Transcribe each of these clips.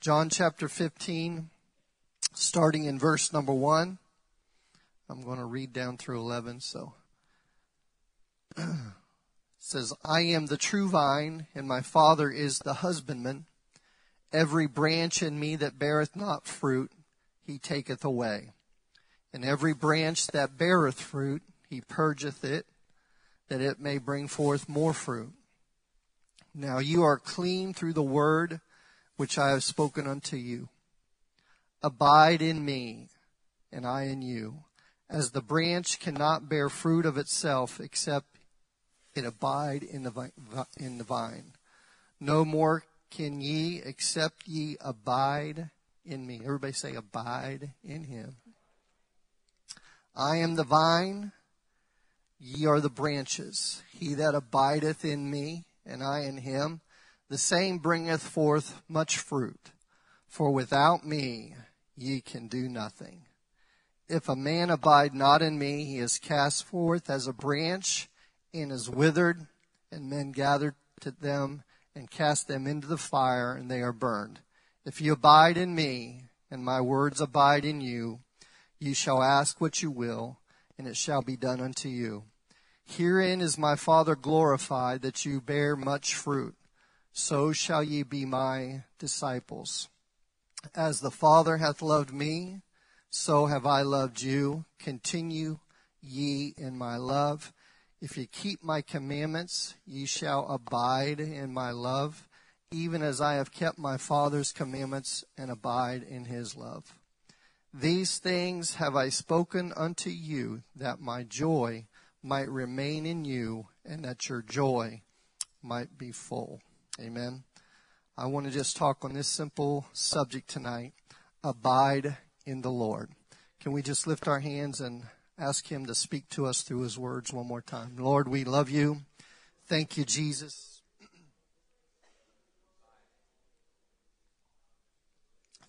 John chapter 15, starting in verse number 1. I'm going to read down through 11, so. it says, I am the true vine, and my Father is the husbandman. Every branch in me that beareth not fruit, he taketh away. And every branch that beareth fruit, he purgeth it, that it may bring forth more fruit. Now you are clean through the word which I have spoken unto you. Abide in me, and I in you, as the branch cannot bear fruit of itself except it abide in the, in the vine. No more can ye except ye abide in me. Everybody say abide in him. I am the vine, ye are the branches. He that abideth in me, and I in him, the same bringeth forth much fruit. For without me ye can do nothing. If a man abide not in me, he is cast forth as a branch and is withered, and men gather to them and cast them into the fire, and they are burned. If you abide in me, and my words abide in you, you shall ask what you will, and it shall be done unto you. Herein is my Father glorified, that you bear much fruit so shall ye be my disciples. As the Father hath loved me, so have I loved you. Continue ye in my love. If ye keep my commandments, ye shall abide in my love, even as I have kept my Father's commandments and abide in his love. These things have I spoken unto you, that my joy might remain in you, and that your joy might be full. Amen. I want to just talk on this simple subject tonight abide in the Lord. Can we just lift our hands and ask Him to speak to us through His words one more time? Lord, we love you. Thank you, Jesus.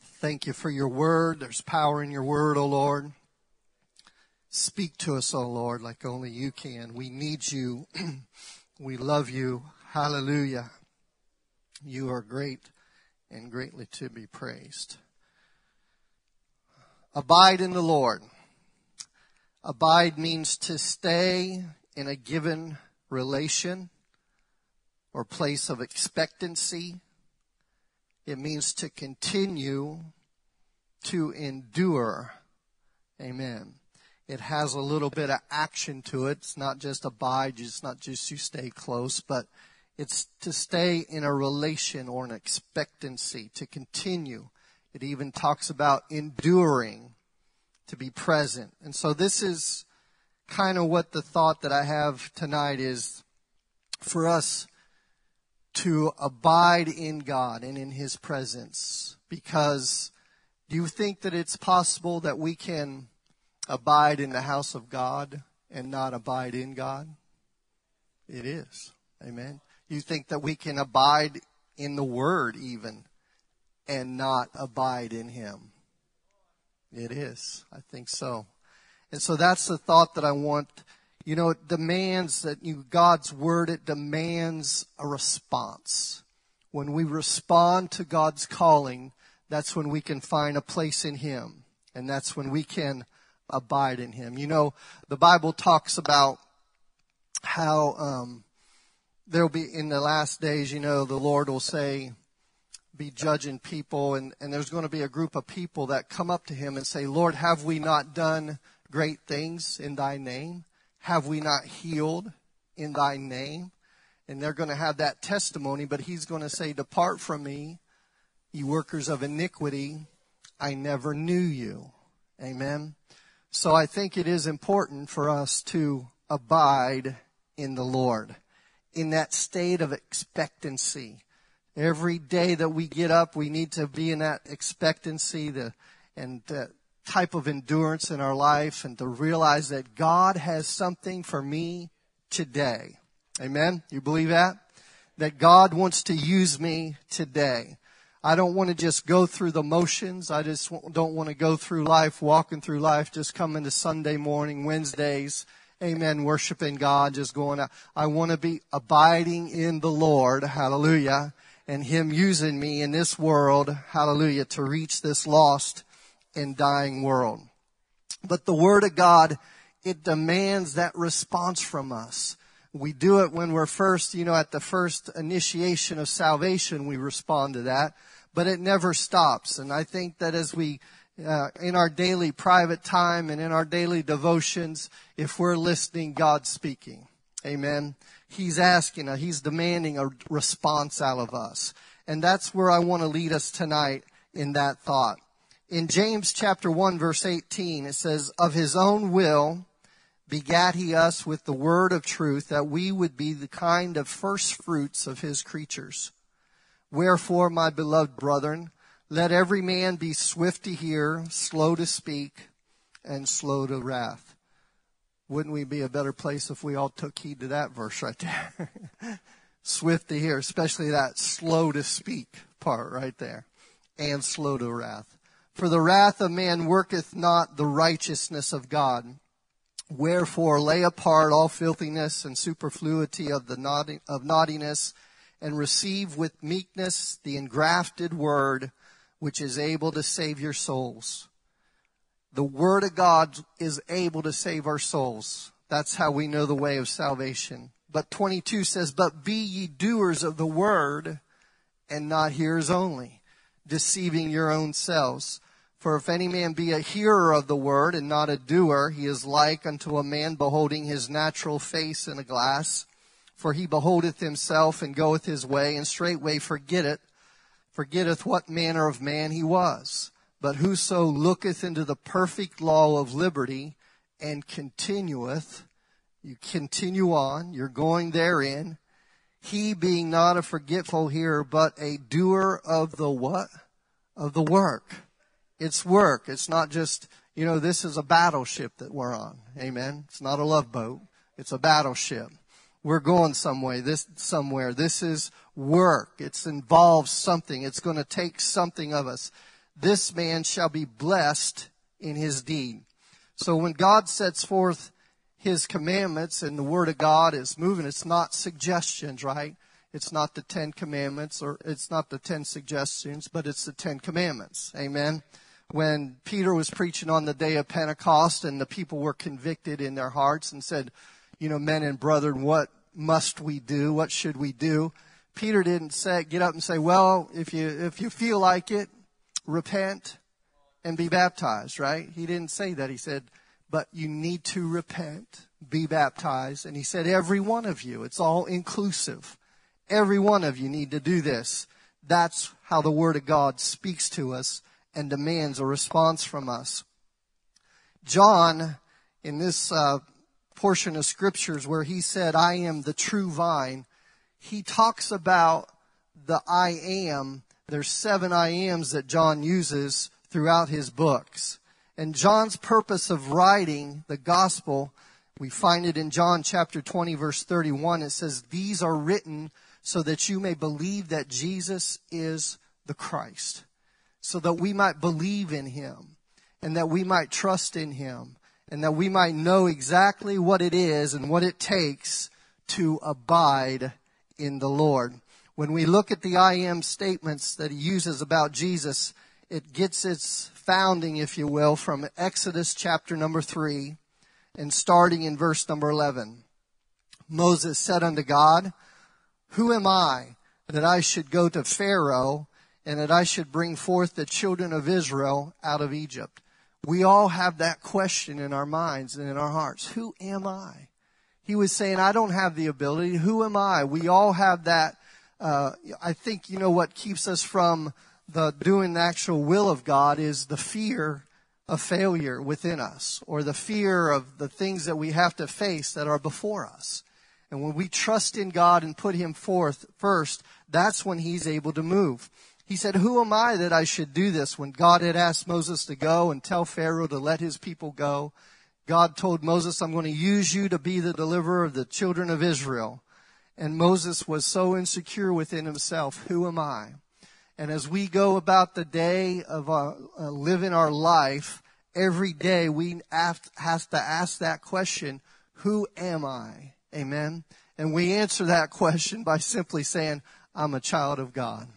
Thank you for your word. There's power in your word, O oh Lord. Speak to us, O oh Lord, like only you can. We need you. we love you. Hallelujah. You are great and greatly to be praised. Abide in the Lord. Abide means to stay in a given relation or place of expectancy. It means to continue to endure. Amen. It has a little bit of action to it. It's not just abide, it's not just you stay close, but it's to stay in a relation or an expectancy, to continue. It even talks about enduring, to be present. And so this is kind of what the thought that I have tonight is for us to abide in God and in His presence. Because do you think that it's possible that we can abide in the house of God and not abide in God? It is. Amen. You think that we can abide in the Word even and not abide in Him? It is. I think so. And so that's the thought that I want. You know, it demands that you, God's Word, it demands a response. When we respond to God's calling, that's when we can find a place in Him. And that's when we can abide in Him. You know, the Bible talks about how, um, there'll be in the last days, you know, the Lord will say, be judging people, and, and there's going to be a group of people that come up to him and say, Lord, have we not done great things in thy name? Have we not healed in thy name? And they're going to have that testimony, but he's going to say, Depart from me, ye workers of iniquity. I never knew you. Amen. So I think it is important for us to abide in the Lord in that state of expectancy. Every day that we get up, we need to be in that expectancy the, and type of endurance in our life and to realize that God has something for me today. Amen? You believe that? That God wants to use me today. I don't want to just go through the motions. I just don't want to go through life, walking through life, just coming to Sunday morning, Wednesdays, amen, worshiping God, just going out. I want to be abiding in the Lord, hallelujah, and Him using me in this world, hallelujah, to reach this lost and dying world. But the Word of God, it demands that response from us. We do it when we're first, you know, at the first initiation of salvation, we respond to that, but it never stops. And I think that as we, uh, in our daily private time and in our daily devotions, if we're listening, God's speaking. Amen. He's asking, uh, He's demanding a response out of us. And that's where I want to lead us tonight in that thought. In James chapter 1 verse 18, it says, of his own will begat he us with the word of truth that we would be the kind of first fruits of his creatures. Wherefore, my beloved brethren, let every man be swift to hear, slow to speak, and slow to wrath. Wouldn't we be a better place if we all took heed to that verse right there? Swift to hear, especially that slow to speak part right there. And slow to wrath. For the wrath of man worketh not the righteousness of God. Wherefore lay apart all filthiness and superfluity of the naughty, of naughtiness and receive with meekness the engrafted word which is able to save your souls. The Word of God is able to save our souls. That's how we know the way of salvation. But 22 says, But be ye doers of the Word and not hearers only, deceiving your own selves. For if any man be a hearer of the word and not a doer, he is like unto a man beholding his natural face in a glass. For he beholdeth himself and goeth his way, and straightway forgetteth, forgetteth what manner of man he was. But whoso looketh into the perfect law of liberty and continueth, you continue on, you're going therein, he being not a forgetful hearer, but a doer of the what? Of the work. It's work. It's not just, you know, this is a battleship that we're on. Amen. It's not a love boat. It's a battleship. We're going somewhere. This, somewhere. This is work. It's involves something. It's going to take something of us this man shall be blessed in his deed. So when God sets forth his commandments and the word of God is moving, it's not suggestions, right? It's not the Ten Commandments or it's not the Ten Suggestions, but it's the Ten Commandments. Amen. When Peter was preaching on the day of Pentecost and the people were convicted in their hearts and said, you know, men and brethren, what must we do? What should we do? Peter didn't say, get up and say, well, if you, if you feel like it, repent and be baptized, right? He didn't say that. He said, but you need to repent, be baptized. And he said, every one of you, it's all inclusive. Every one of you need to do this. That's how the Word of God speaks to us and demands a response from us. John, in this uh, portion of scriptures where he said, I am the true vine, he talks about the I am there's seven I ams that John uses throughout his books. And John's purpose of writing the gospel, we find it in John chapter 20 verse 31. It says, these are written so that you may believe that Jesus is the Christ. So that we might believe in him and that we might trust in him and that we might know exactly what it is and what it takes to abide in the Lord. When we look at the I am statements that he uses about Jesus, it gets its founding, if you will, from Exodus chapter number 3 and starting in verse number 11. Moses said unto God, Who am I that I should go to Pharaoh and that I should bring forth the children of Israel out of Egypt? We all have that question in our minds and in our hearts. Who am I? He was saying, I don't have the ability. Who am I? We all have that uh, I think you know what keeps us from the doing the actual will of God is the fear of failure within us, or the fear of the things that we have to face that are before us. And when we trust in God and put Him forth first, that's when He's able to move. He said, Who am I that I should do this? When God had asked Moses to go and tell Pharaoh to let his people go, God told Moses, I'm going to use you to be the deliverer of the children of Israel. And Moses was so insecure within himself. Who am I? And as we go about the day of uh, uh, living our life, every day we have to ask that question, who am I? Amen. And we answer that question by simply saying, I'm a child of God.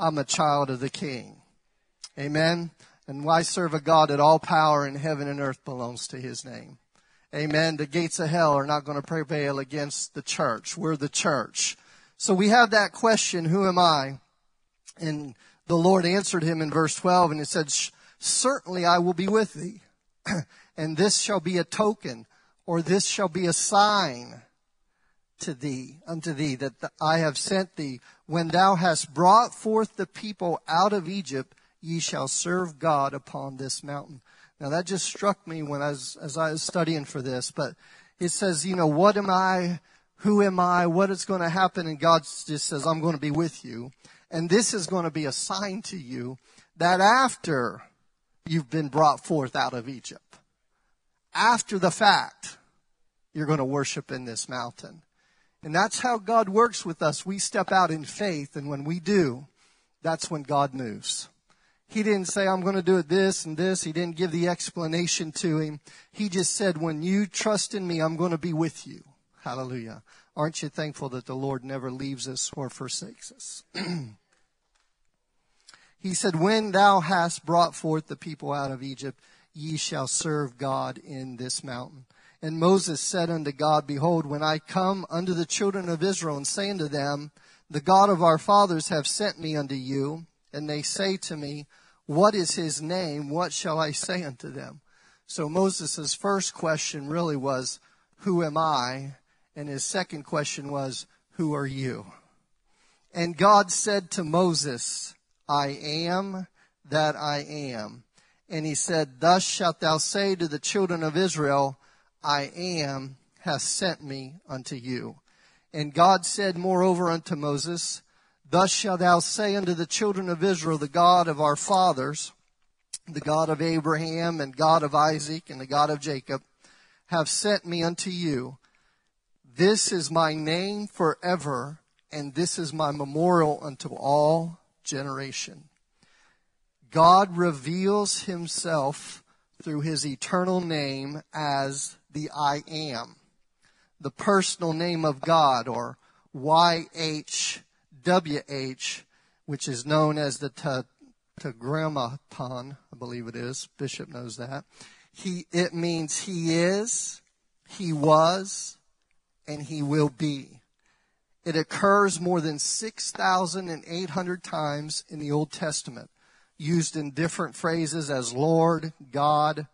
I'm a child of the King. Amen. And why serve a God that all power in heaven and earth belongs to his name? Amen. The gates of hell are not going to prevail against the church. We're the church. So we have that question, who am I? And the Lord answered him in verse 12 and he said, certainly I will be with thee. and this shall be a token or this shall be a sign to thee, unto thee, that I have sent thee. When thou hast brought forth the people out of Egypt, ye shall serve God upon this mountain. Now that just struck me when I was, as I was studying for this, but it says, you know, what am I? Who am I? What is going to happen? And God just says, I'm going to be with you. And this is going to be a sign to you that after you've been brought forth out of Egypt, after the fact, you're going to worship in this mountain. And that's how God works with us. We step out in faith, and when we do, that's when God moves. He didn't say, I'm going to do it this and this. He didn't give the explanation to him. He just said, when you trust in me, I'm going to be with you. Hallelujah. Aren't you thankful that the Lord never leaves us or forsakes us? he said, when thou hast brought forth the people out of Egypt, ye shall serve God in this mountain. And Moses said unto God, Behold, when I come unto the children of Israel and say unto them, The God of our fathers have sent me unto you, and they say to me, What is his name? What shall I say unto them? So Moses' first question really was, Who am I? And his second question was, Who are you? And God said to Moses, I am that I am. And he said, Thus shalt thou say to the children of Israel, I am has sent me unto you. And God said moreover unto Moses, Thus shalt thou say unto the children of Israel, the God of our fathers, the God of Abraham and God of Isaac and the God of Jacob, have sent me unto you. This is my name forever, and this is my memorial unto all generation. God reveals himself through his eternal name as the I am, the personal name of God, or YHWH, which is known as the Tetragrammaton, I believe it is. Bishop knows that. He, it means he is, he was, and he will be. It occurs more than 6,800 times in the Old Testament, used in different phrases as Lord, God,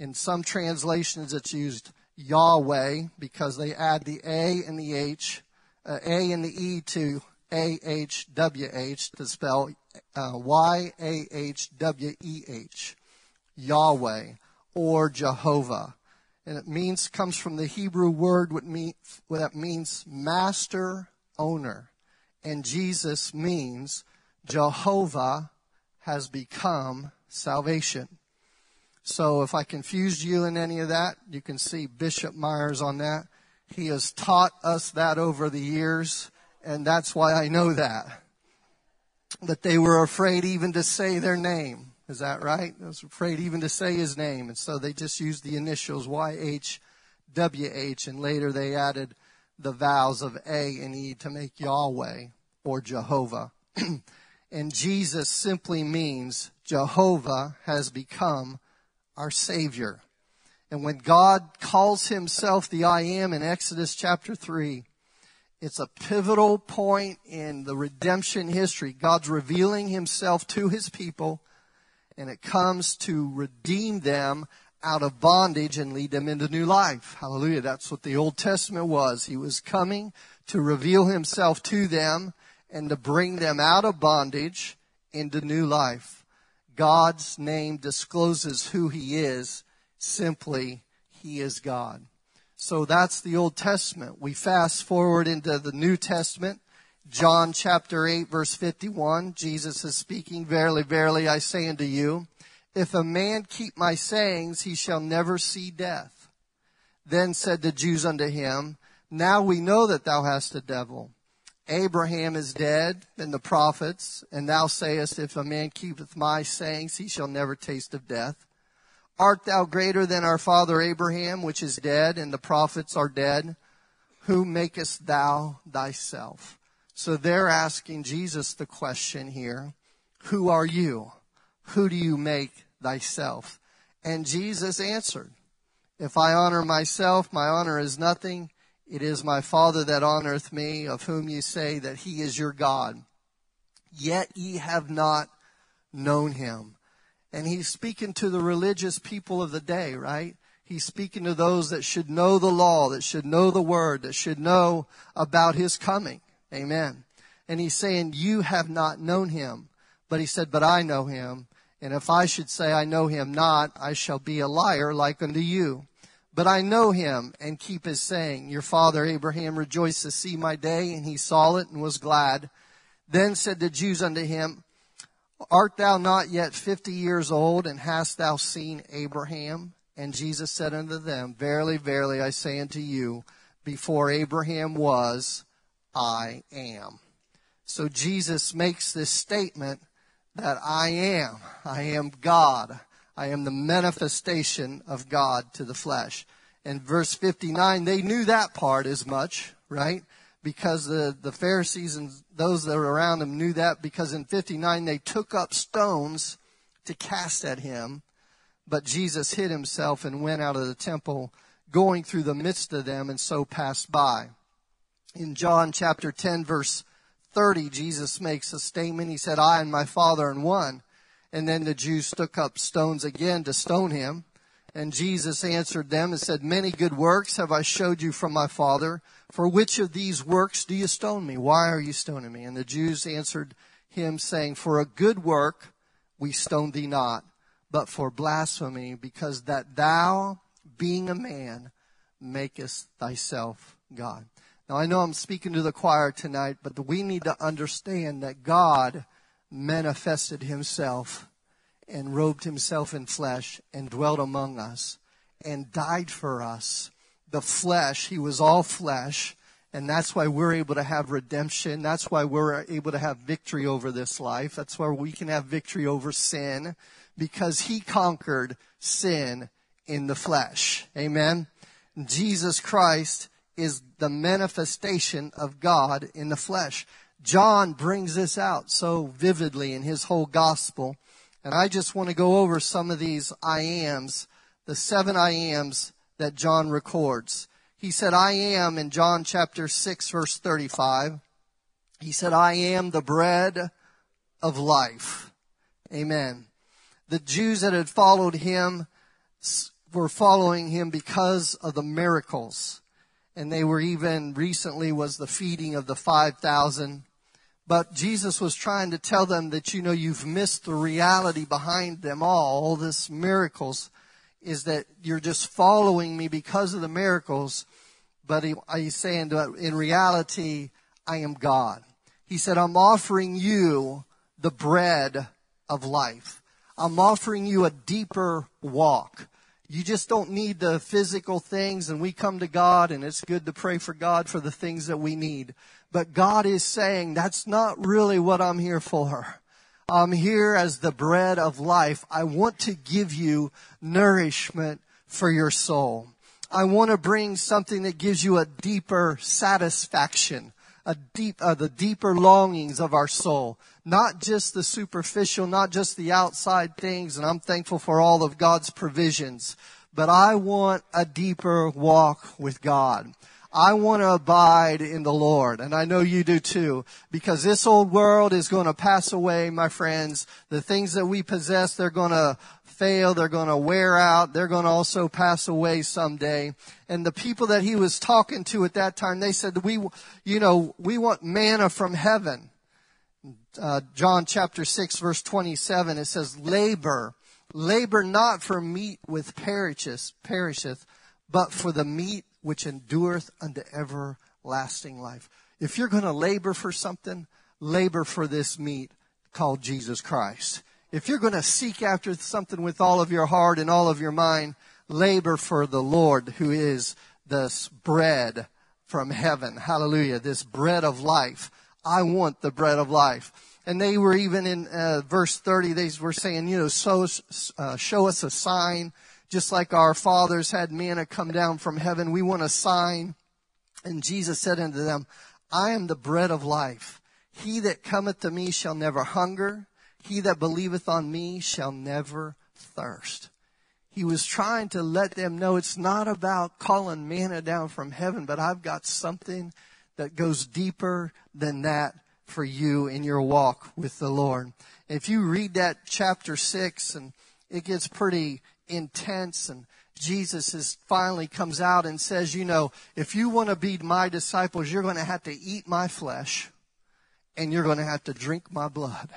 in some translations, it's used Yahweh because they add the A and the H, uh, A and the E to A-H-W-H to spell uh, Y-A-H-W-E-H. Yahweh or Jehovah. And it means, comes from the Hebrew word that means master owner. And Jesus means Jehovah has become salvation. So if I confused you in any of that, you can see Bishop Myers on that. He has taught us that over the years, and that's why I know that. That they were afraid even to say their name. Is that right? They was afraid even to say his name, and so they just used the initials YHWH, and later they added the vowels of A and E to make Yahweh or Jehovah. and Jesus simply means Jehovah has become our Savior. And when God calls himself the I am in Exodus chapter 3, it's a pivotal point in the redemption history. God's revealing himself to his people, and it comes to redeem them out of bondage and lead them into new life. Hallelujah. That's what the Old Testament was. He was coming to reveal himself to them and to bring them out of bondage into new life. God's name discloses who he is. Simply, he is God. So that's the Old Testament. We fast forward into the New Testament. John chapter 8 verse 51. Jesus is speaking, Verily, verily, I say unto you, if a man keep my sayings, he shall never see death. Then said the Jews unto him, Now we know that thou hast a devil. Abraham is dead, and the prophets, and thou sayest, If a man keepeth my sayings, he shall never taste of death. Art thou greater than our father Abraham, which is dead, and the prophets are dead? Who makest thou thyself? So they're asking Jesus the question here, who are you? Who do you make thyself? And Jesus answered, if I honor myself, my honor is nothing. It is my Father that honoreth me, of whom ye say that he is your God. Yet ye have not known him. And he's speaking to the religious people of the day, right? He's speaking to those that should know the law, that should know the word, that should know about his coming. Amen. And he's saying, you have not known him. But he said, but I know him. And if I should say I know him not, I shall be a liar like unto you. But I know him and keep his saying. Your father Abraham rejoiced to see my day, and he saw it and was glad. Then said the Jews unto him, Art thou not yet fifty years old, and hast thou seen Abraham? And Jesus said unto them, Verily, verily, I say unto you, before Abraham was, I am. So Jesus makes this statement that I am. I am God. I am the manifestation of God to the flesh. And verse 59, they knew that part as much, right? because the, the Pharisees and those that were around him knew that because in 59 they took up stones to cast at him. But Jesus hid himself and went out of the temple, going through the midst of them, and so passed by. In John chapter 10, verse 30, Jesus makes a statement. He said, I and my Father are one. And then the Jews took up stones again to stone him. And Jesus answered them and said, Many good works have I showed you from my Father. For which of these works do you stone me? Why are you stoning me? And the Jews answered him, saying, For a good work we stone thee not, but for blasphemy, because that thou, being a man, makest thyself God. Now I know I'm speaking to the choir tonight, but we need to understand that God manifested himself and robed himself in flesh and dwelt among us and died for us the flesh. He was all flesh. And that's why we're able to have redemption. That's why we're able to have victory over this life. That's why we can have victory over sin because he conquered sin in the flesh. Amen. Jesus Christ is the manifestation of God in the flesh. John brings this out so vividly in his whole gospel. And I just want to go over some of these I ams, the seven I ams that John records. He said, I am in John chapter 6 verse 35. He said, I am the bread of life. Amen. The Jews that had followed him were following him because of the miracles. And they were even recently was the feeding of the 5,000. But Jesus was trying to tell them that, you know, you've missed the reality behind them all, all this miracles is that you're just following me because of the miracles, but he, he's saying in reality, I am God. He said, I'm offering you the bread of life. I'm offering you a deeper walk. You just don't need the physical things and we come to God and it's good to pray for God for the things that we need. But God is saying that's not really what I'm here for. I'm here as the bread of life. I want to give you nourishment for your soul. I want to bring something that gives you a deeper satisfaction, a deep, uh, the deeper longings of our soul. Not just the superficial, not just the outside things, and I'm thankful for all of God's provisions, but I want a deeper walk with God. I want to abide in the Lord. And I know you do too. Because this old world is going to pass away, my friends. The things that we possess, they're going to fail. They're going to wear out. They're going to also pass away someday. And the people that he was talking to at that time, they said, we, you know, we want manna from heaven. Uh, John chapter 6 verse 27, it says, labor, labor not for meat with perisheth, perisheth, but for the meat which endureth unto everlasting life. If you're going to labor for something, labor for this meat called Jesus Christ. If you're going to seek after something with all of your heart and all of your mind, labor for the Lord who is this bread from heaven. Hallelujah. This bread of life. I want the bread of life. And they were even in uh, verse 30, they were saying, you know, so, uh, show us a sign just like our fathers had manna come down from heaven, we want a sign. And Jesus said unto them, I am the bread of life. He that cometh to me shall never hunger. He that believeth on me shall never thirst. He was trying to let them know it's not about calling manna down from heaven, but I've got something that goes deeper than that for you in your walk with the Lord. If you read that chapter six and it gets pretty intense and Jesus is finally comes out and says, you know, if you want to be my disciples, you're going to have to eat my flesh and you're going to have to drink my blood.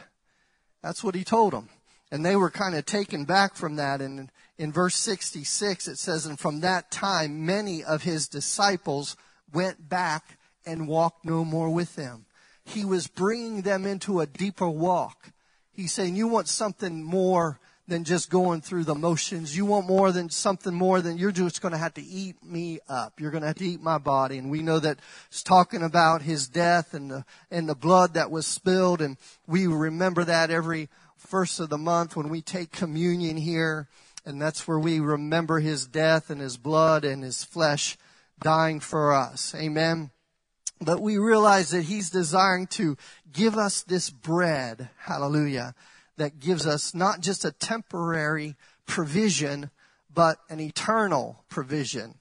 That's what he told them. And they were kind of taken back from that. And in verse 66, it says, and from that time, many of his disciples went back and walked no more with them. He was bringing them into a deeper walk. He's saying, you want something more than just going through the motions. You want more than something more than you're just going to have to eat me up. You're going to have to eat my body. And we know that it's talking about his death and the, and the blood that was spilled. And we remember that every first of the month when we take communion here. And that's where we remember his death and his blood and his flesh dying for us. Amen. But we realize that he's desiring to give us this bread. Hallelujah that gives us not just a temporary provision, but an eternal provision.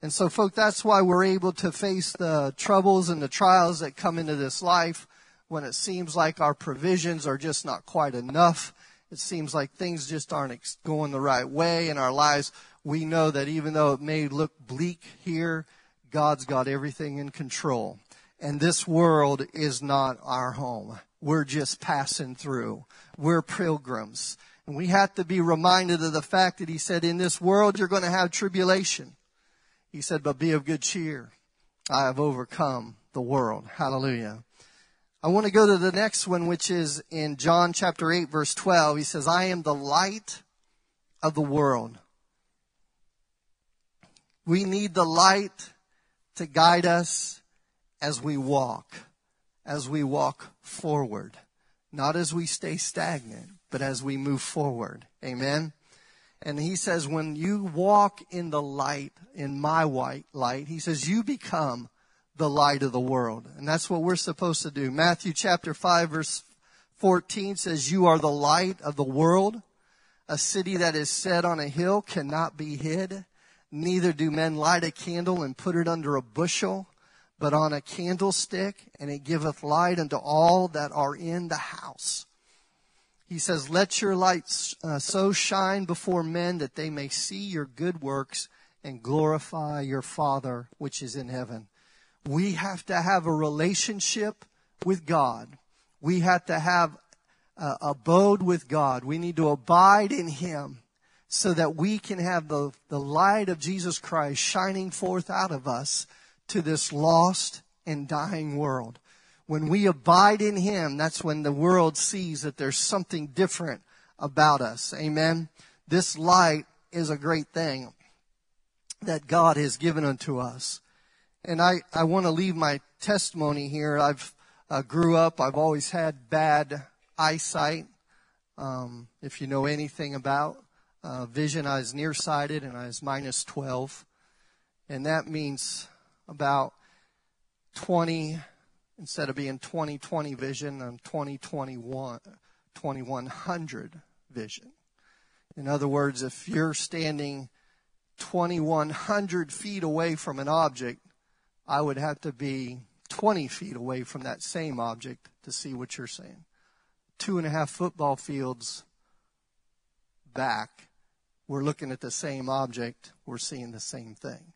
And so, folks, that's why we're able to face the troubles and the trials that come into this life when it seems like our provisions are just not quite enough. It seems like things just aren't going the right way in our lives. We know that even though it may look bleak here, God's got everything in control. And this world is not our home. We're just passing through. We're pilgrims. And we have to be reminded of the fact that he said, in this world you're going to have tribulation. He said, but be of good cheer. I have overcome the world. Hallelujah. I want to go to the next one, which is in John chapter 8 verse 12. He says, I am the light of the world. We need the light to guide us as we walk, as we walk forward. Not as we stay stagnant, but as we move forward. Amen. And he says, when you walk in the light, in my white light, he says, you become the light of the world. And that's what we're supposed to do. Matthew chapter 5 verse 14 says, you are the light of the world. A city that is set on a hill cannot be hid. Neither do men light a candle and put it under a bushel, but on a candlestick, and it giveth light unto all that are in the house. He says, Let your light uh, so shine before men that they may see your good works and glorify your Father which is in heaven. We have to have a relationship with God. We have to have uh, abode with God. We need to abide in Him so that we can have the, the light of Jesus Christ shining forth out of us to this lost and dying world. When we abide in Him, that's when the world sees that there's something different about us. Amen. This light is a great thing that God has given unto us. And I, I want to leave my testimony here. I've uh, grew up, I've always had bad eyesight. Um, if you know anything about uh, vision, I was nearsighted and I was minus 12. And that means about 20, instead of being 2020 vision, I'm 2021, 2100 vision. In other words, if you're standing 2100 feet away from an object, I would have to be 20 feet away from that same object to see what you're saying. Two and a half football fields back, we're looking at the same object, we're seeing the same thing.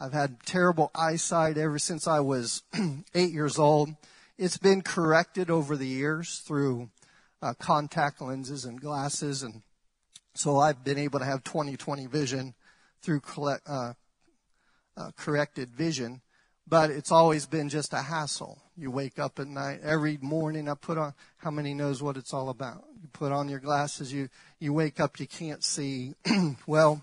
I've had terrible eyesight ever since I was eight years old. It's been corrected over the years through uh, contact lenses and glasses, and so I've been able to have 20/20 vision through collect, uh, uh, corrected vision. But it's always been just a hassle. You wake up at night every morning. I put on. How many knows what it's all about? You put on your glasses. You you wake up. You can't see. well,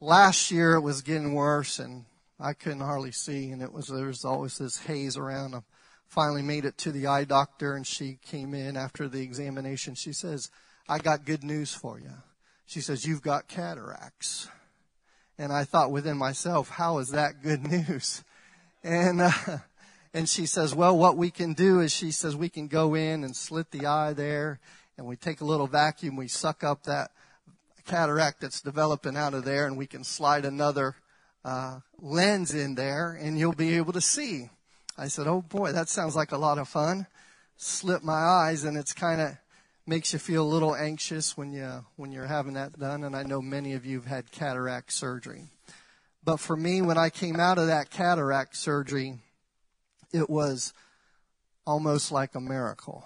last year it was getting worse and I couldn't hardly see and it was there was always this haze around. I finally made it to the eye doctor and she came in after the examination. She says, I got good news for you. She says, you've got cataracts. And I thought within myself, how is that good news? And, uh, and she says, well, what we can do is she says we can go in and slit the eye there and we take a little vacuum, we suck up that cataract that's developing out of there and we can slide another uh, lens in there and you'll be able to see. I said, oh boy, that sounds like a lot of fun. Slip my eyes and it's kind of makes you feel a little anxious when you when you're having that done and I know many of you have had cataract surgery. But for me when I came out of that cataract surgery it was almost like a miracle.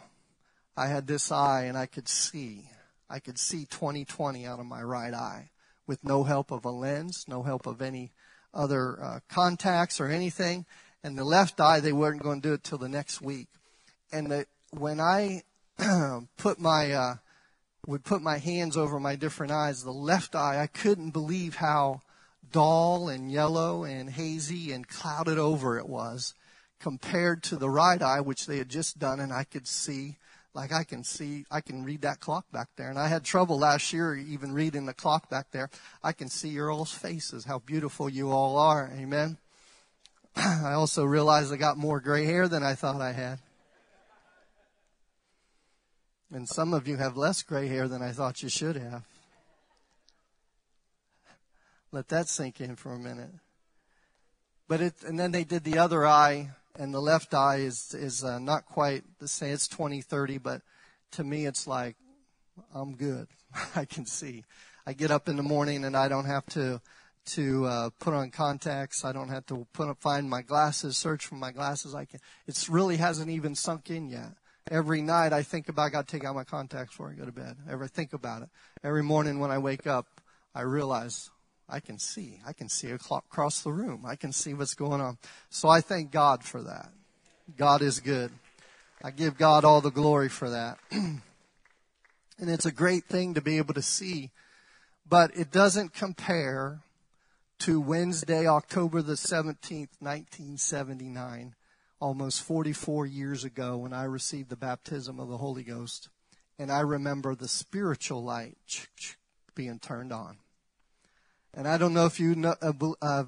I had this eye and I could see. I could see 20/20 out of my right eye with no help of a lens, no help of any other uh, contacts or anything. And the left eye, they weren't going to do it till the next week. And the, when I put my uh, would put my hands over my different eyes. The left eye, I couldn't believe how dull and yellow and hazy and clouded over it was compared to the right eye, which they had just done, and I could see. Like I can see, I can read that clock back there. And I had trouble last year even reading the clock back there. I can see your all's faces, how beautiful you all are. Amen. I also realized I got more gray hair than I thought I had. And some of you have less gray hair than I thought you should have. Let that sink in for a minute. But it, and then they did the other eye, and the left eye is is uh, not quite the same. It's 20/30, but to me, it's like I'm good. I can see. I get up in the morning and I don't have to to uh, put on contacts. I don't have to put up, find my glasses, search for my glasses. I can. It really hasn't even sunk in yet. Every night I think about, I got to take out my contacts before I go to bed. Ever think about it. Every morning when I wake up, I realize I can see. I can see across the room. I can see what's going on. So I thank God for that. God is good. I give God all the glory for that. and it's a great thing to be able to see, but it doesn't compare to Wednesday, October the 17th, 1979, almost 44 years ago when I received the baptism of the Holy Ghost. And I remember the spiritual light being turned on. And I don't know if you know, uh,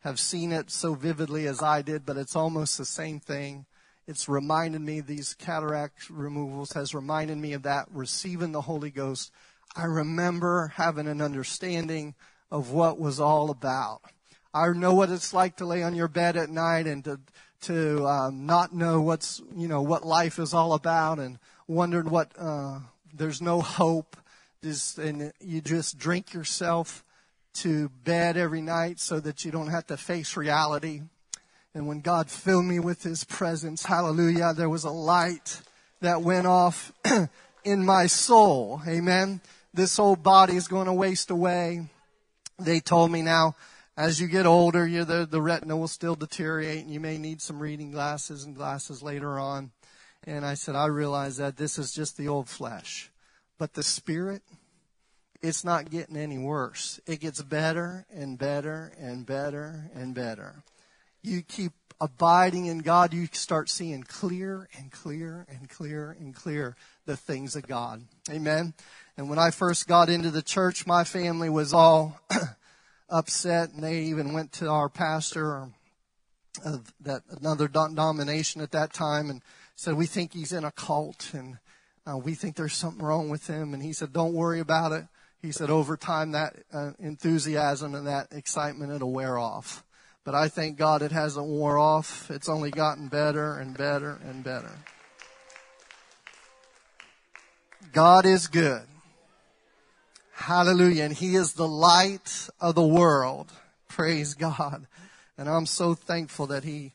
have seen it so vividly as I did, but it's almost the same thing. It's reminded me, these cataract removals has reminded me of that, receiving the Holy Ghost. I remember having an understanding of what was all about. I know what it's like to lay on your bed at night and to to um, not know what's you know what life is all about and wondering what uh, there's no hope just and you just drink yourself to bed every night so that you don't have to face reality and when god filled me with his presence hallelujah there was a light that went off in my soul amen this old body is going to waste away they told me now as you get older, the, the retina will still deteriorate and you may need some reading glasses and glasses later on. And I said, I realize that this is just the old flesh. But the spirit, it's not getting any worse. It gets better and better and better and better. You keep abiding in God, you start seeing clear and clear and clear and clear the things of God. Amen. And when I first got into the church, my family was all upset, and they even went to our pastor of that another denomination at that time and said, "We think he's in a cult, and uh, we think there's something wrong with him." And he said, "Don't worry about it." He said, "Over time, that uh, enthusiasm and that excitement it'll wear off." But I thank God it hasn't wore off. It's only gotten better and better and better. God is good. Hallelujah. And He is the light of the world. Praise God. And I'm so thankful that He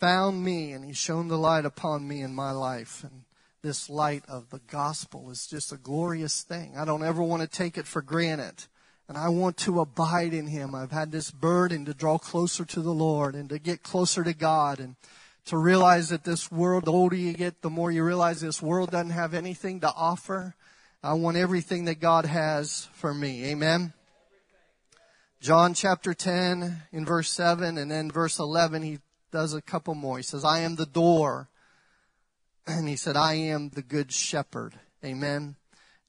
found me and He shone the light upon me in my life. And this light of the gospel is just a glorious thing. I don't ever want to take it for granted. And I want to abide in Him. I've had this burden to draw closer to the Lord and to get closer to God and to realize that this world, the older you get, the more you realize this world doesn't have anything to offer I want everything that God has for me. Amen. John chapter 10 in verse 7 and then verse 11 he does a couple more. He says, I am the door. And he said, I am the good shepherd. Amen.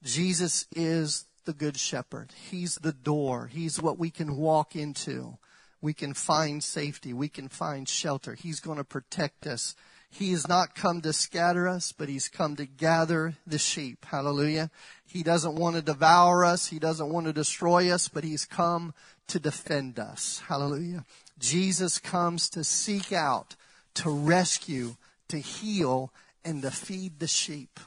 Jesus is the good shepherd. He's the door. He's what we can walk into. we can find safety. We can find shelter. He's going to protect us. He has not come to scatter us, but he's come to gather the sheep. Hallelujah. He doesn't want to devour us. He doesn't want to destroy us, but he's come to defend us. Hallelujah. Jesus comes to seek out, to rescue, to heal, and to feed the sheep.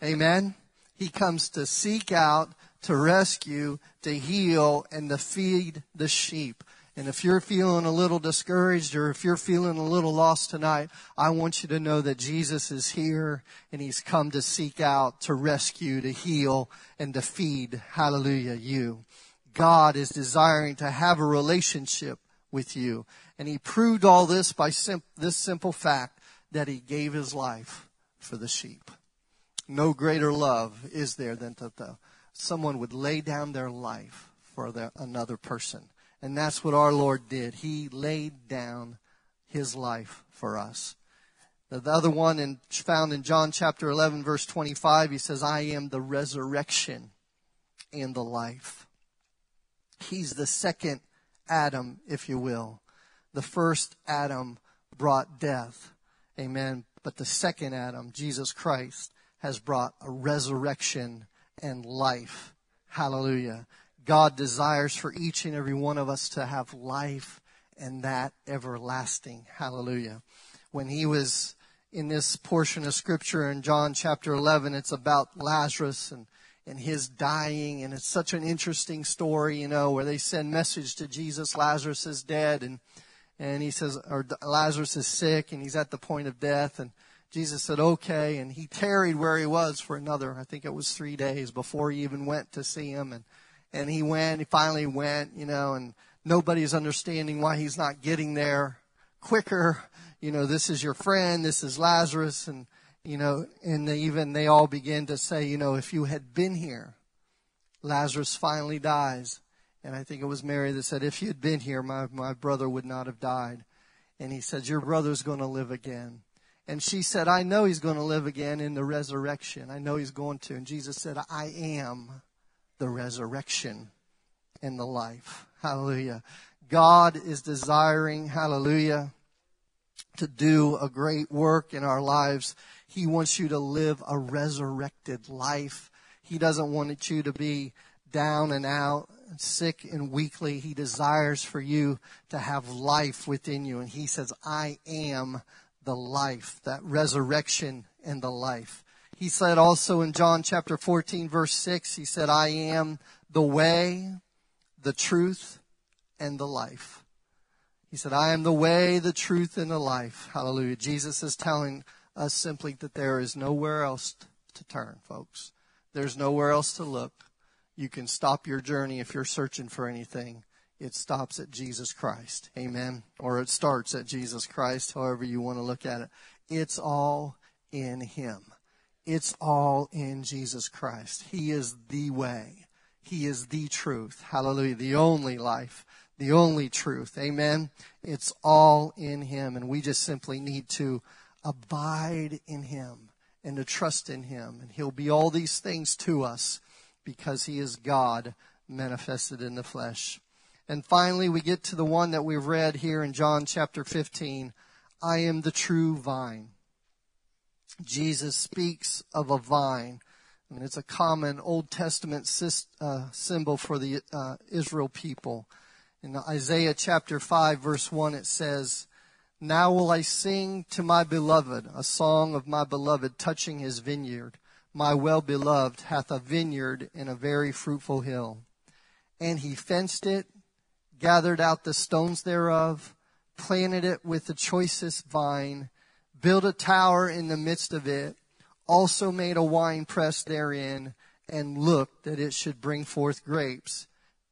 Amen. He comes to seek out, to rescue, to heal, and to feed the sheep. And if you're feeling a little discouraged or if you're feeling a little lost tonight, I want you to know that Jesus is here and he's come to seek out, to rescue, to heal, and to feed, hallelujah, you. God is desiring to have a relationship with you. And he proved all this by sim- this simple fact that he gave his life for the sheep. No greater love is there than that the, someone would lay down their life for the, another person. And that's what our Lord did. He laid down his life for us. The other one in, found in John chapter 11 verse 25, he says, I am the resurrection and the life. He's the second Adam, if you will. The first Adam brought death. Amen. But the second Adam, Jesus Christ, has brought a resurrection and life. Hallelujah. God desires for each and every one of us to have life and that everlasting. Hallelujah. When he was in this portion of scripture in John chapter 11, it's about Lazarus and, and his dying. And it's such an interesting story, you know, where they send message to Jesus, Lazarus is dead. And, and he says, or Lazarus is sick and he's at the point of death. And Jesus said, okay. And he tarried where he was for another, I think it was three days before he even went to see him. And, and he went, he finally went, you know, and nobody's understanding why he's not getting there quicker. You know, this is your friend, this is Lazarus, and, you know, and they even they all begin to say, you know, if you had been here, Lazarus finally dies. And I think it was Mary that said, if you had been here, my, my brother would not have died. And he said, your brother's going to live again. And she said, I know he's going to live again in the resurrection. I know he's going to. And Jesus said, I am the resurrection and the life. Hallelujah. God is desiring, hallelujah, to do a great work in our lives. He wants you to live a resurrected life. He doesn't want you to be down and out, sick and weakly. He desires for you to have life within you. And he says, I am the life, that resurrection and the life. He said also in John chapter 14 verse 6, he said, I am the way, the truth, and the life. He said, I am the way, the truth, and the life. Hallelujah. Jesus is telling us simply that there is nowhere else to turn, folks. There's nowhere else to look. You can stop your journey if you're searching for anything. It stops at Jesus Christ. Amen. Or it starts at Jesus Christ, however you want to look at it. It's all in Him. It's all in Jesus Christ. He is the way. He is the truth. Hallelujah. The only life, the only truth. Amen. It's all in Him. And we just simply need to abide in Him and to trust in Him. And He'll be all these things to us because He is God manifested in the flesh. And finally, we get to the one that we've read here in John chapter 15. I am the true vine. Jesus speaks of a vine. I mean, it's a common Old Testament uh, symbol for the uh, Israel people. In Isaiah chapter 5, verse 1, it says, Now will I sing to my beloved a song of my beloved touching his vineyard. My well beloved hath a vineyard in a very fruitful hill. And he fenced it, gathered out the stones thereof, planted it with the choicest vine, built a tower in the midst of it, also made a wine press therein, and looked that it should bring forth grapes,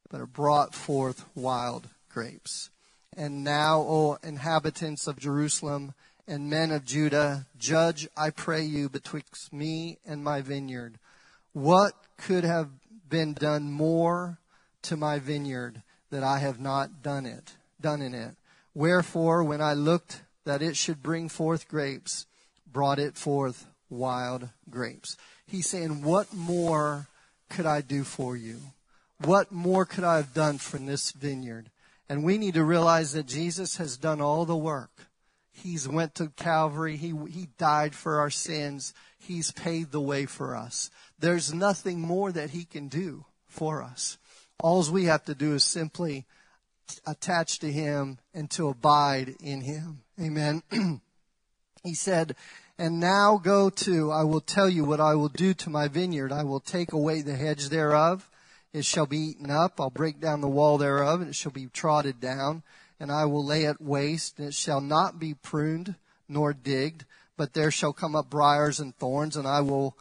but it brought forth wild grapes. And now, O inhabitants of Jerusalem and men of Judah, judge, I pray you, betwixt me and my vineyard. What could have been done more to my vineyard that I have not done it, done in it? Wherefore, when I looked that it should bring forth grapes, brought it forth wild grapes. He's saying, What more could I do for you? What more could I have done from this vineyard? And we need to realize that Jesus has done all the work. He's went to Calvary. He, he died for our sins. He's paid the way for us. There's nothing more that he can do for us. All we have to do is simply attach to him and to abide in him. Amen. he said, and now go to, I will tell you what I will do to my vineyard. I will take away the hedge thereof. It shall be eaten up. I'll break down the wall thereof, and it shall be trodden down. And I will lay it waste, and it shall not be pruned nor digged, but there shall come up briars and thorns, and I will,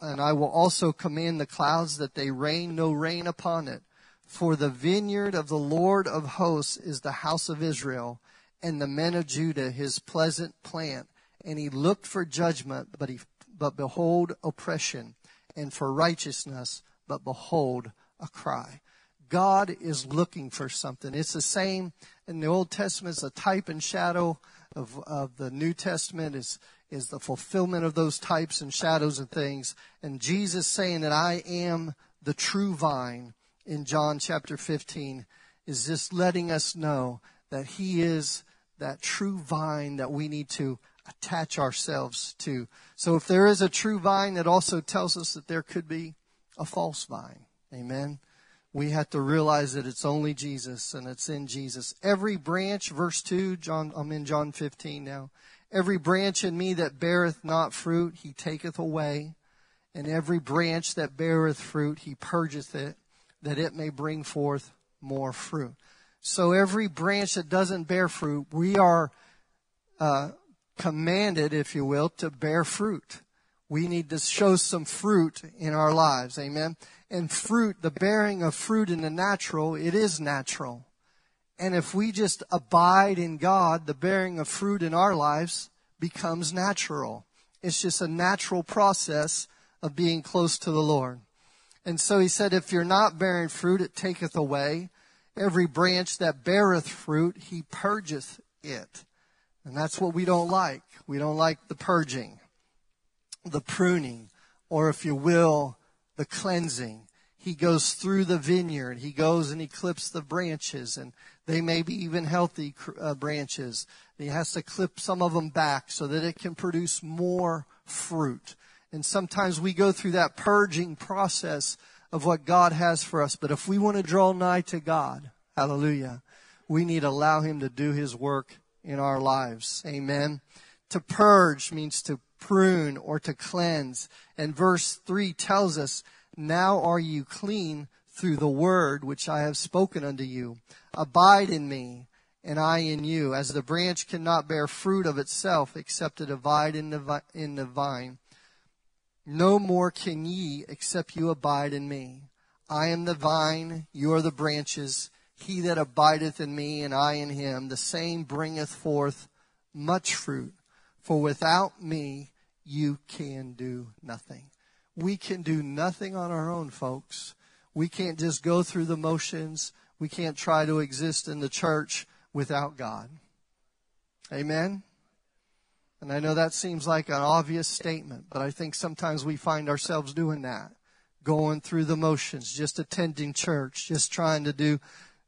and I will also command the clouds that they rain no rain upon it. For the vineyard of the Lord of hosts is the house of Israel, and the men of Judah his pleasant plant and he looked for judgment, but he, but behold oppression, and for righteousness, but behold a cry. God is looking for something. It's the same in the Old Testament. It's a type and shadow of, of the New Testament. Is is the fulfillment of those types and shadows and things. And Jesus saying that I am the true vine in John chapter 15 is just letting us know that He is that true vine that we need to attach ourselves to. So if there is a true vine, it also tells us that there could be a false vine. Amen. We have to realize that it's only Jesus and it's in Jesus. Every branch, verse 2, John, I'm in John 15 now. Every branch in me that beareth not fruit, he taketh away. And every branch that beareth fruit, he purgeth it, that it may bring forth more fruit. So every branch that doesn't bear fruit, we are uh, commanded, if you will, to bear fruit. We need to show some fruit in our lives. Amen. And fruit, the bearing of fruit in the natural, it is natural. And if we just abide in God, the bearing of fruit in our lives becomes natural. It's just a natural process of being close to the Lord. And so he said, if you're not bearing fruit, it taketh away. Every branch that beareth fruit, he purgeth it. And that's what we don't like. We don't like the purging, the pruning, or if you will, the cleansing. He goes through the vineyard. He goes and he clips the branches, and they may be even healthy uh, branches. He has to clip some of them back so that it can produce more fruit. And sometimes we go through that purging process of what God has for us. But if we want to draw nigh to God, hallelujah, we need to allow Him to do His work in our lives. Amen. To purge means to prune or to cleanse. And verse 3 tells us, Now are you clean through the word which I have spoken unto you. Abide in me, and I in you, as the branch cannot bear fruit of itself except it abide in the, in the vine. No more can ye except you abide in me. I am the vine, you are the branches. He that abideth in me and I in him, the same bringeth forth much fruit. For without me, you can do nothing. We can do nothing on our own, folks. We can't just go through the motions. We can't try to exist in the church without God. Amen? And I know that seems like an obvious statement, but I think sometimes we find ourselves doing that. Going through the motions, just attending church, just trying to do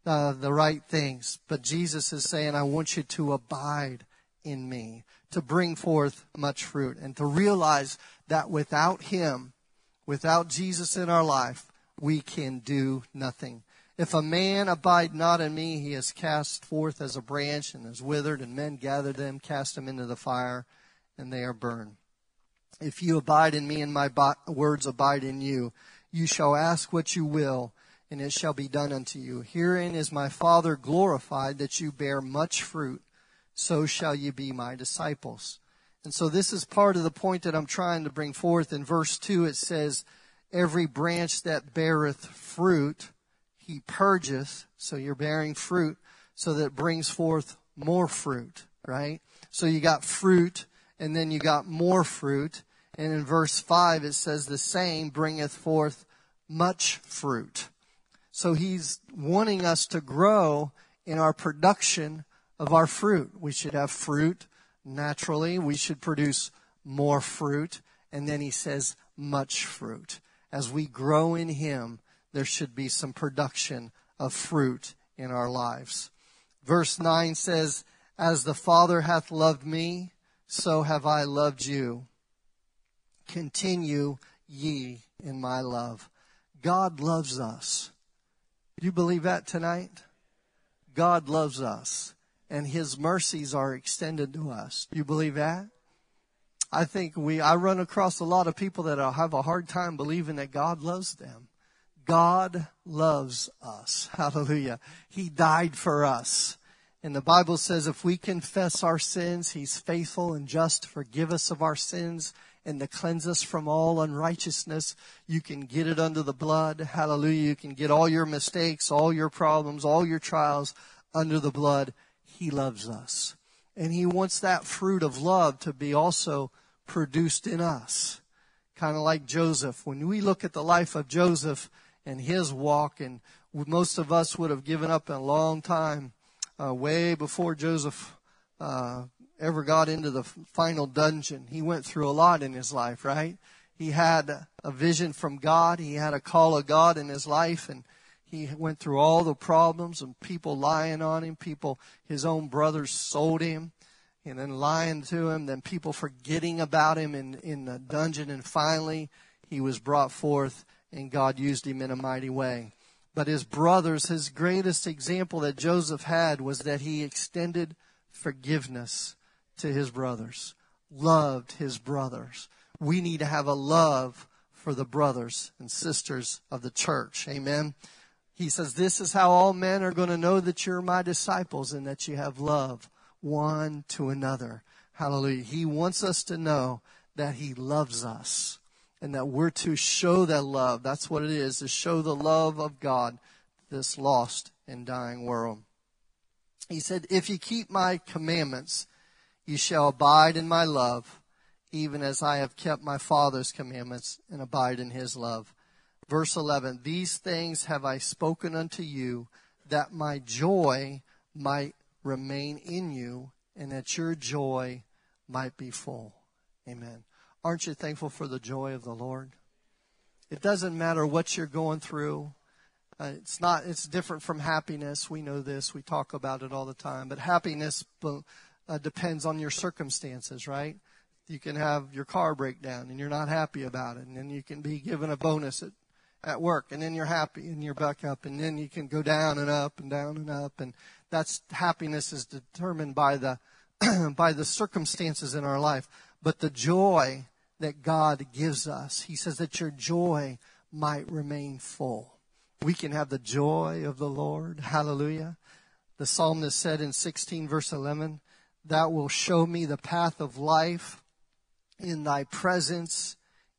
uh, the right things. But Jesus is saying, I want you to abide in me, to bring forth much fruit, and to realize that without Him, without Jesus in our life, we can do nothing. If a man abide not in me, he is cast forth as a branch and is withered, and men gather them, cast them into the fire, and they are burned. If you abide in me and my words abide in you, you shall ask what you will, and it shall be done unto you. Herein is my Father glorified that you bear much fruit, so shall you be my disciples. And so this is part of the point that I'm trying to bring forth. In verse 2, it says, Every branch that beareth fruit, he purgeth, so you're bearing fruit, so that it brings forth more fruit, right? So you got fruit, and then you got more fruit. And in verse 5, it says, The same bringeth forth much fruit. So he's wanting us to grow in our production of our fruit. We should have fruit naturally. We should produce more fruit. And then he says, much fruit. As we grow in him, there should be some production of fruit in our lives. Verse 9 says, As the Father hath loved me, so have I loved you. Continue ye in my love. God loves us. Do you believe that tonight? God loves us and his mercies are extended to us. You believe that? I think we, I run across a lot of people that have a hard time believing that God loves them. God loves us. Hallelujah. He died for us. And the Bible says if we confess our sins, He's faithful and just to forgive us of our sins and to cleanse us from all unrighteousness. You can get it under the blood. Hallelujah. You can get all your mistakes, all your problems, all your trials under the blood. He loves us. And He wants that fruit of love to be also produced in us. Kind of like Joseph. When we look at the life of Joseph and his walk, and most of us would have given up in a long time, uh, way before Joseph uh, ever got into the final dungeon. He went through a lot in his life, right? He had a vision from God. He had a call of God in his life, and he went through all the problems and people lying on him, people, his own brothers sold him and then lying to him, then people forgetting about him in, in the dungeon. And finally, he was brought forth and God used him in a mighty way. But his brothers, his greatest example that Joseph had was that he extended forgiveness to his brothers, loved his brothers. We need to have a love for the brothers and sisters of the church. Amen. He says, This is how all men are going to know that you're my disciples and that you have love one to another. Hallelujah. He wants us to know that He loves us and that we're to show that love. That's what it is, to show the love of God this lost and dying world. He said, If you keep my commandments, you shall abide in my love, even as I have kept my Father's commandments and abide in his love. Verse 11, These things have I spoken unto you, that my joy might remain in you, and that your joy might be full. Amen. Aren't you thankful for the joy of the Lord? It doesn't matter what you're going through. Uh, it's not, it's different from happiness. We know this. We talk about it all the time. But happiness uh, depends on your circumstances, right? You can have your car break down and you're not happy about it. And then you can be given a bonus at at work and then you're happy and you're back up and then you can go down and up and down and up and that's happiness is determined by the by the circumstances in our life. But the joy that God gives us he says that your joy might remain full. We can have the joy of the Lord. Hallelujah. The psalmist said in 16 verse 11 that will show me the path of life. In thy presence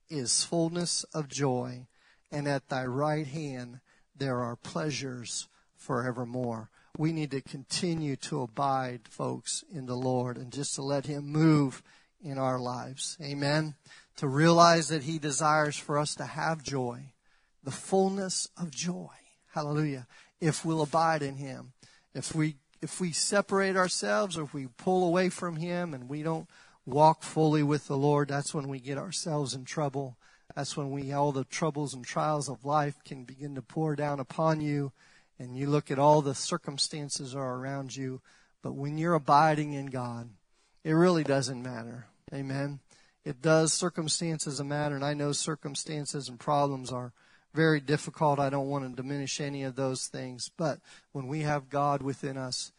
is fullness of joy and at thy right hand there are pleasures forevermore. We need to continue to abide, folks, in the Lord and just to let Him move in our lives. Amen. To realize that He desires for us to have joy, the fullness of joy. Hallelujah. If we'll abide in Him. If we, if we separate ourselves or if we pull away from Him and we don't walk fully with the Lord, that's when we get ourselves in trouble. That's when we all the troubles and trials of life can begin to pour down upon you, and you look at all the circumstances are around you. But when you're abiding in God, it really doesn't matter. Amen. It does. Circumstances matter, and I know circumstances and problems are very difficult. I don't want to diminish any of those things. But when we have God within us,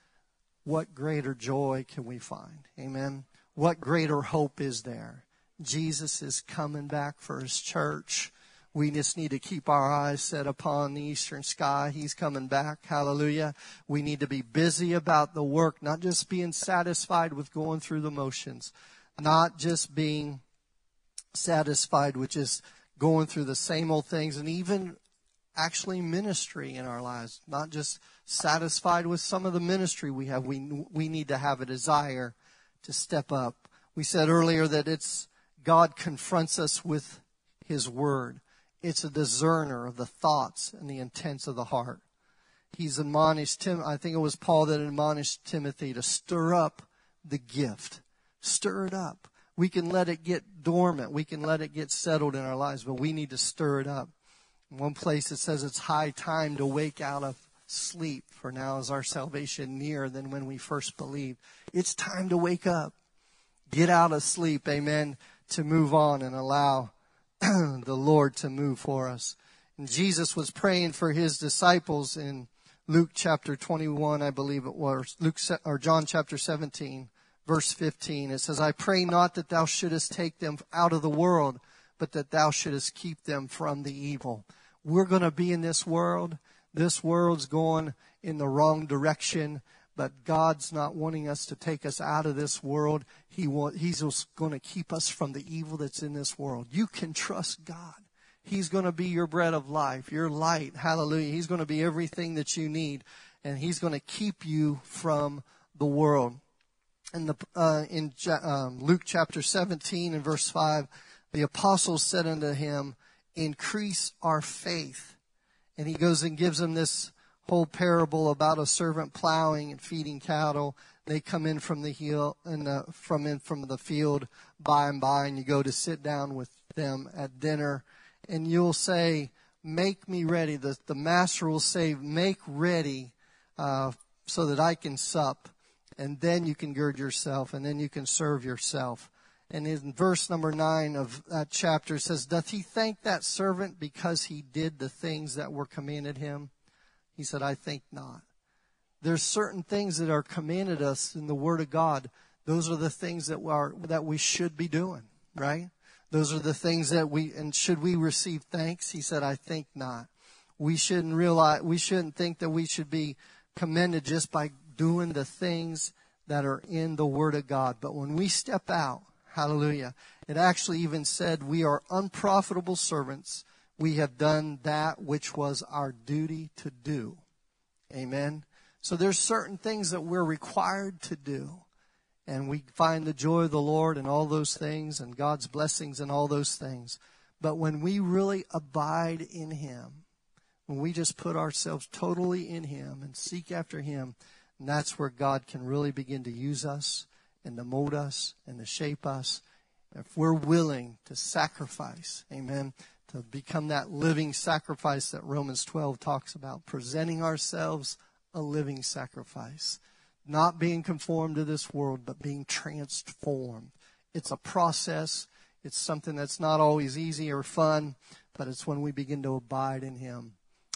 what greater joy can we find? Amen. What greater hope is there? Jesus is coming back for his church. We just need to keep our eyes set upon the eastern sky. He's coming back. Hallelujah. We need to be busy about the work, not just being satisfied with going through the motions, not just being satisfied with just going through the same old things and even actually ministry in our lives, not just satisfied with some of the ministry we have. We, we need to have a desire to step up. We said earlier that it's God confronts us with His Word. It's a discerner of the thoughts and the intents of the heart. He's admonished Tim. I think it was Paul that admonished Timothy to stir up the gift. Stir it up. We can let it get dormant. We can let it get settled in our lives, but we need to stir it up. In one place it says it's high time to wake out of sleep, for now is our salvation nearer than when we first believed. It's time to wake up. Get out of sleep, amen, to move on and allow the Lord to move for us. And Jesus was praying for his disciples in Luke chapter 21, I believe it was, Luke or John chapter 17, verse 15. It says, I pray not that thou shouldest take them out of the world, but that thou shouldest keep them from the evil. We're going to be in this world. This world's going in the wrong direction, but God's not wanting us to take us out of this world. He want, he's going to keep us from the evil that's in this world. You can trust God. He's going to be your bread of life, your light. Hallelujah. He's going to be everything that you need, and He's going to keep you from the world. In, the, uh, in um, Luke chapter 17 and verse 5, the apostles said unto him, Increase our faith. And he goes and gives them this whole parable about a servant plowing and feeding cattle. They come in from the hill and from in from the field by and by, and you go to sit down with them at dinner and you'll say, Make me ready. The, the master will say, Make ready uh, so that I can sup. And then you can gird yourself, and then you can serve yourself. And in verse number nine of that chapter says, Doth he thank that servant because he did the things that were commanded him? He said, I think not. There's certain things that are commanded us in the Word of God. Those are the things that are that we should be doing, right? Those are the things that we, and should we receive thanks? He said, I think not. We shouldn't realize, we shouldn't think that we should be commended just by doing the things that are in the Word of God. But when we step out, hallelujah, it actually even said we are unprofitable servants. We have done that which was our duty to do. Amen. So there's certain things that we're required to do and we find the joy of the Lord and all those things and God's blessings and all those things. But when we really abide in Him, when we just put ourselves totally in Him and seek after Him, that's where God can really begin to use us and to mold us and to shape us. If we're willing to sacrifice, amen, to become that living sacrifice that Romans 12 talks about, presenting ourselves a living sacrifice not being conformed to this world, but being transformed. It's a process. It's something that's not always easy or fun, but it's when we begin to abide in Him.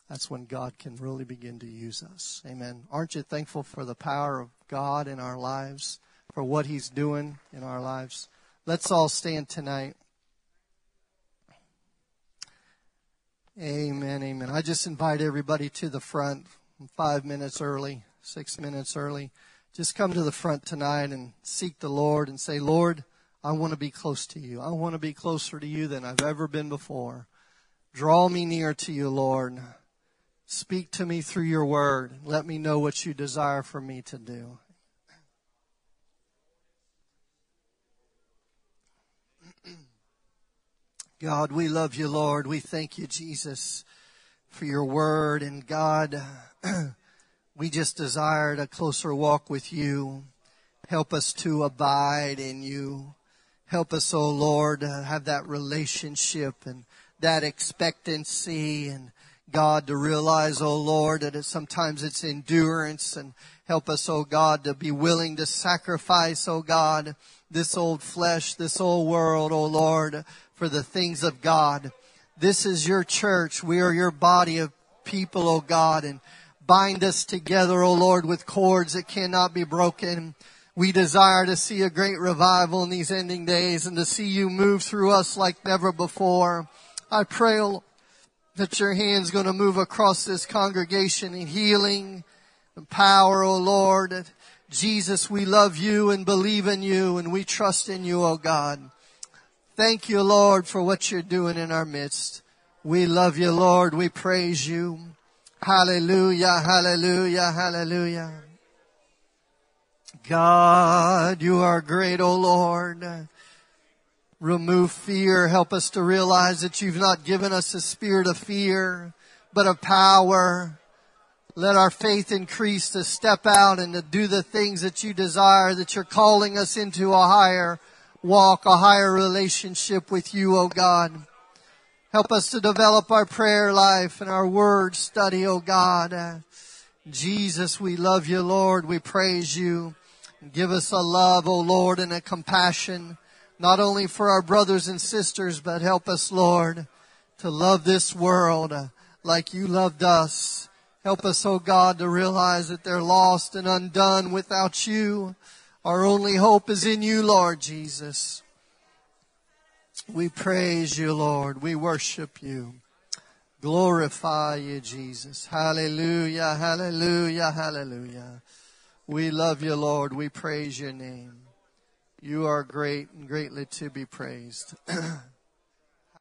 That's when God can really begin to use us. Amen. Aren't you thankful for the power of God in our lives, for what He's doing in our lives? Let's all stand tonight. Amen, amen. I just invite everybody to the front five minutes early six minutes early, just come to the front tonight and seek the Lord and say, Lord, I want to be close to you. I want to be closer to you than I've ever been before. Draw me near to you, Lord. Speak to me through your word. Let me know what you desire for me to do. God, we love you, Lord. We thank you, Jesus, for your word. And God, We just desired a closer walk with you. Help us to abide in you. Help us, oh Lord, have that relationship and that expectancy and God to realize, oh Lord, that it, sometimes it's endurance and help us, oh God, to be willing to sacrifice, oh God, this old flesh, this old world, oh Lord, for the things of God. This is your church. We are your body of people, O God, and Bind us together, O Lord, with cords that cannot be broken. We desire to see a great revival in these ending days and to see you move through us like never before. I pray that your hand's going to move across this congregation in healing and power, O Lord. Jesus, we love you and believe in you and we trust in you, O God. Thank you, Lord, for what you're doing in our midst. We love you, Lord. We praise you. Hallelujah, hallelujah, hallelujah. God, you are great, O Lord. Remove fear. Help us to realize that you've not given us a spirit of fear, but of power. Let our faith increase to step out and to do the things that you desire, that you're calling us into a higher walk, a higher relationship with you, O God. Help us to develop our prayer life and our word study, oh God. Jesus, we love you, Lord. We praise you. Give us a love, O Lord, and a compassion, not only for our brothers and sisters, but help us, Lord, to love this world like you loved us. Help us, O God, to realize that they're lost and undone without you. Our only hope is in you, Lord Jesus. We praise you, Lord. We worship you. Glorify you, Jesus. Hallelujah, hallelujah, hallelujah. We love you, Lord. We praise your name. You are great and greatly to be praised.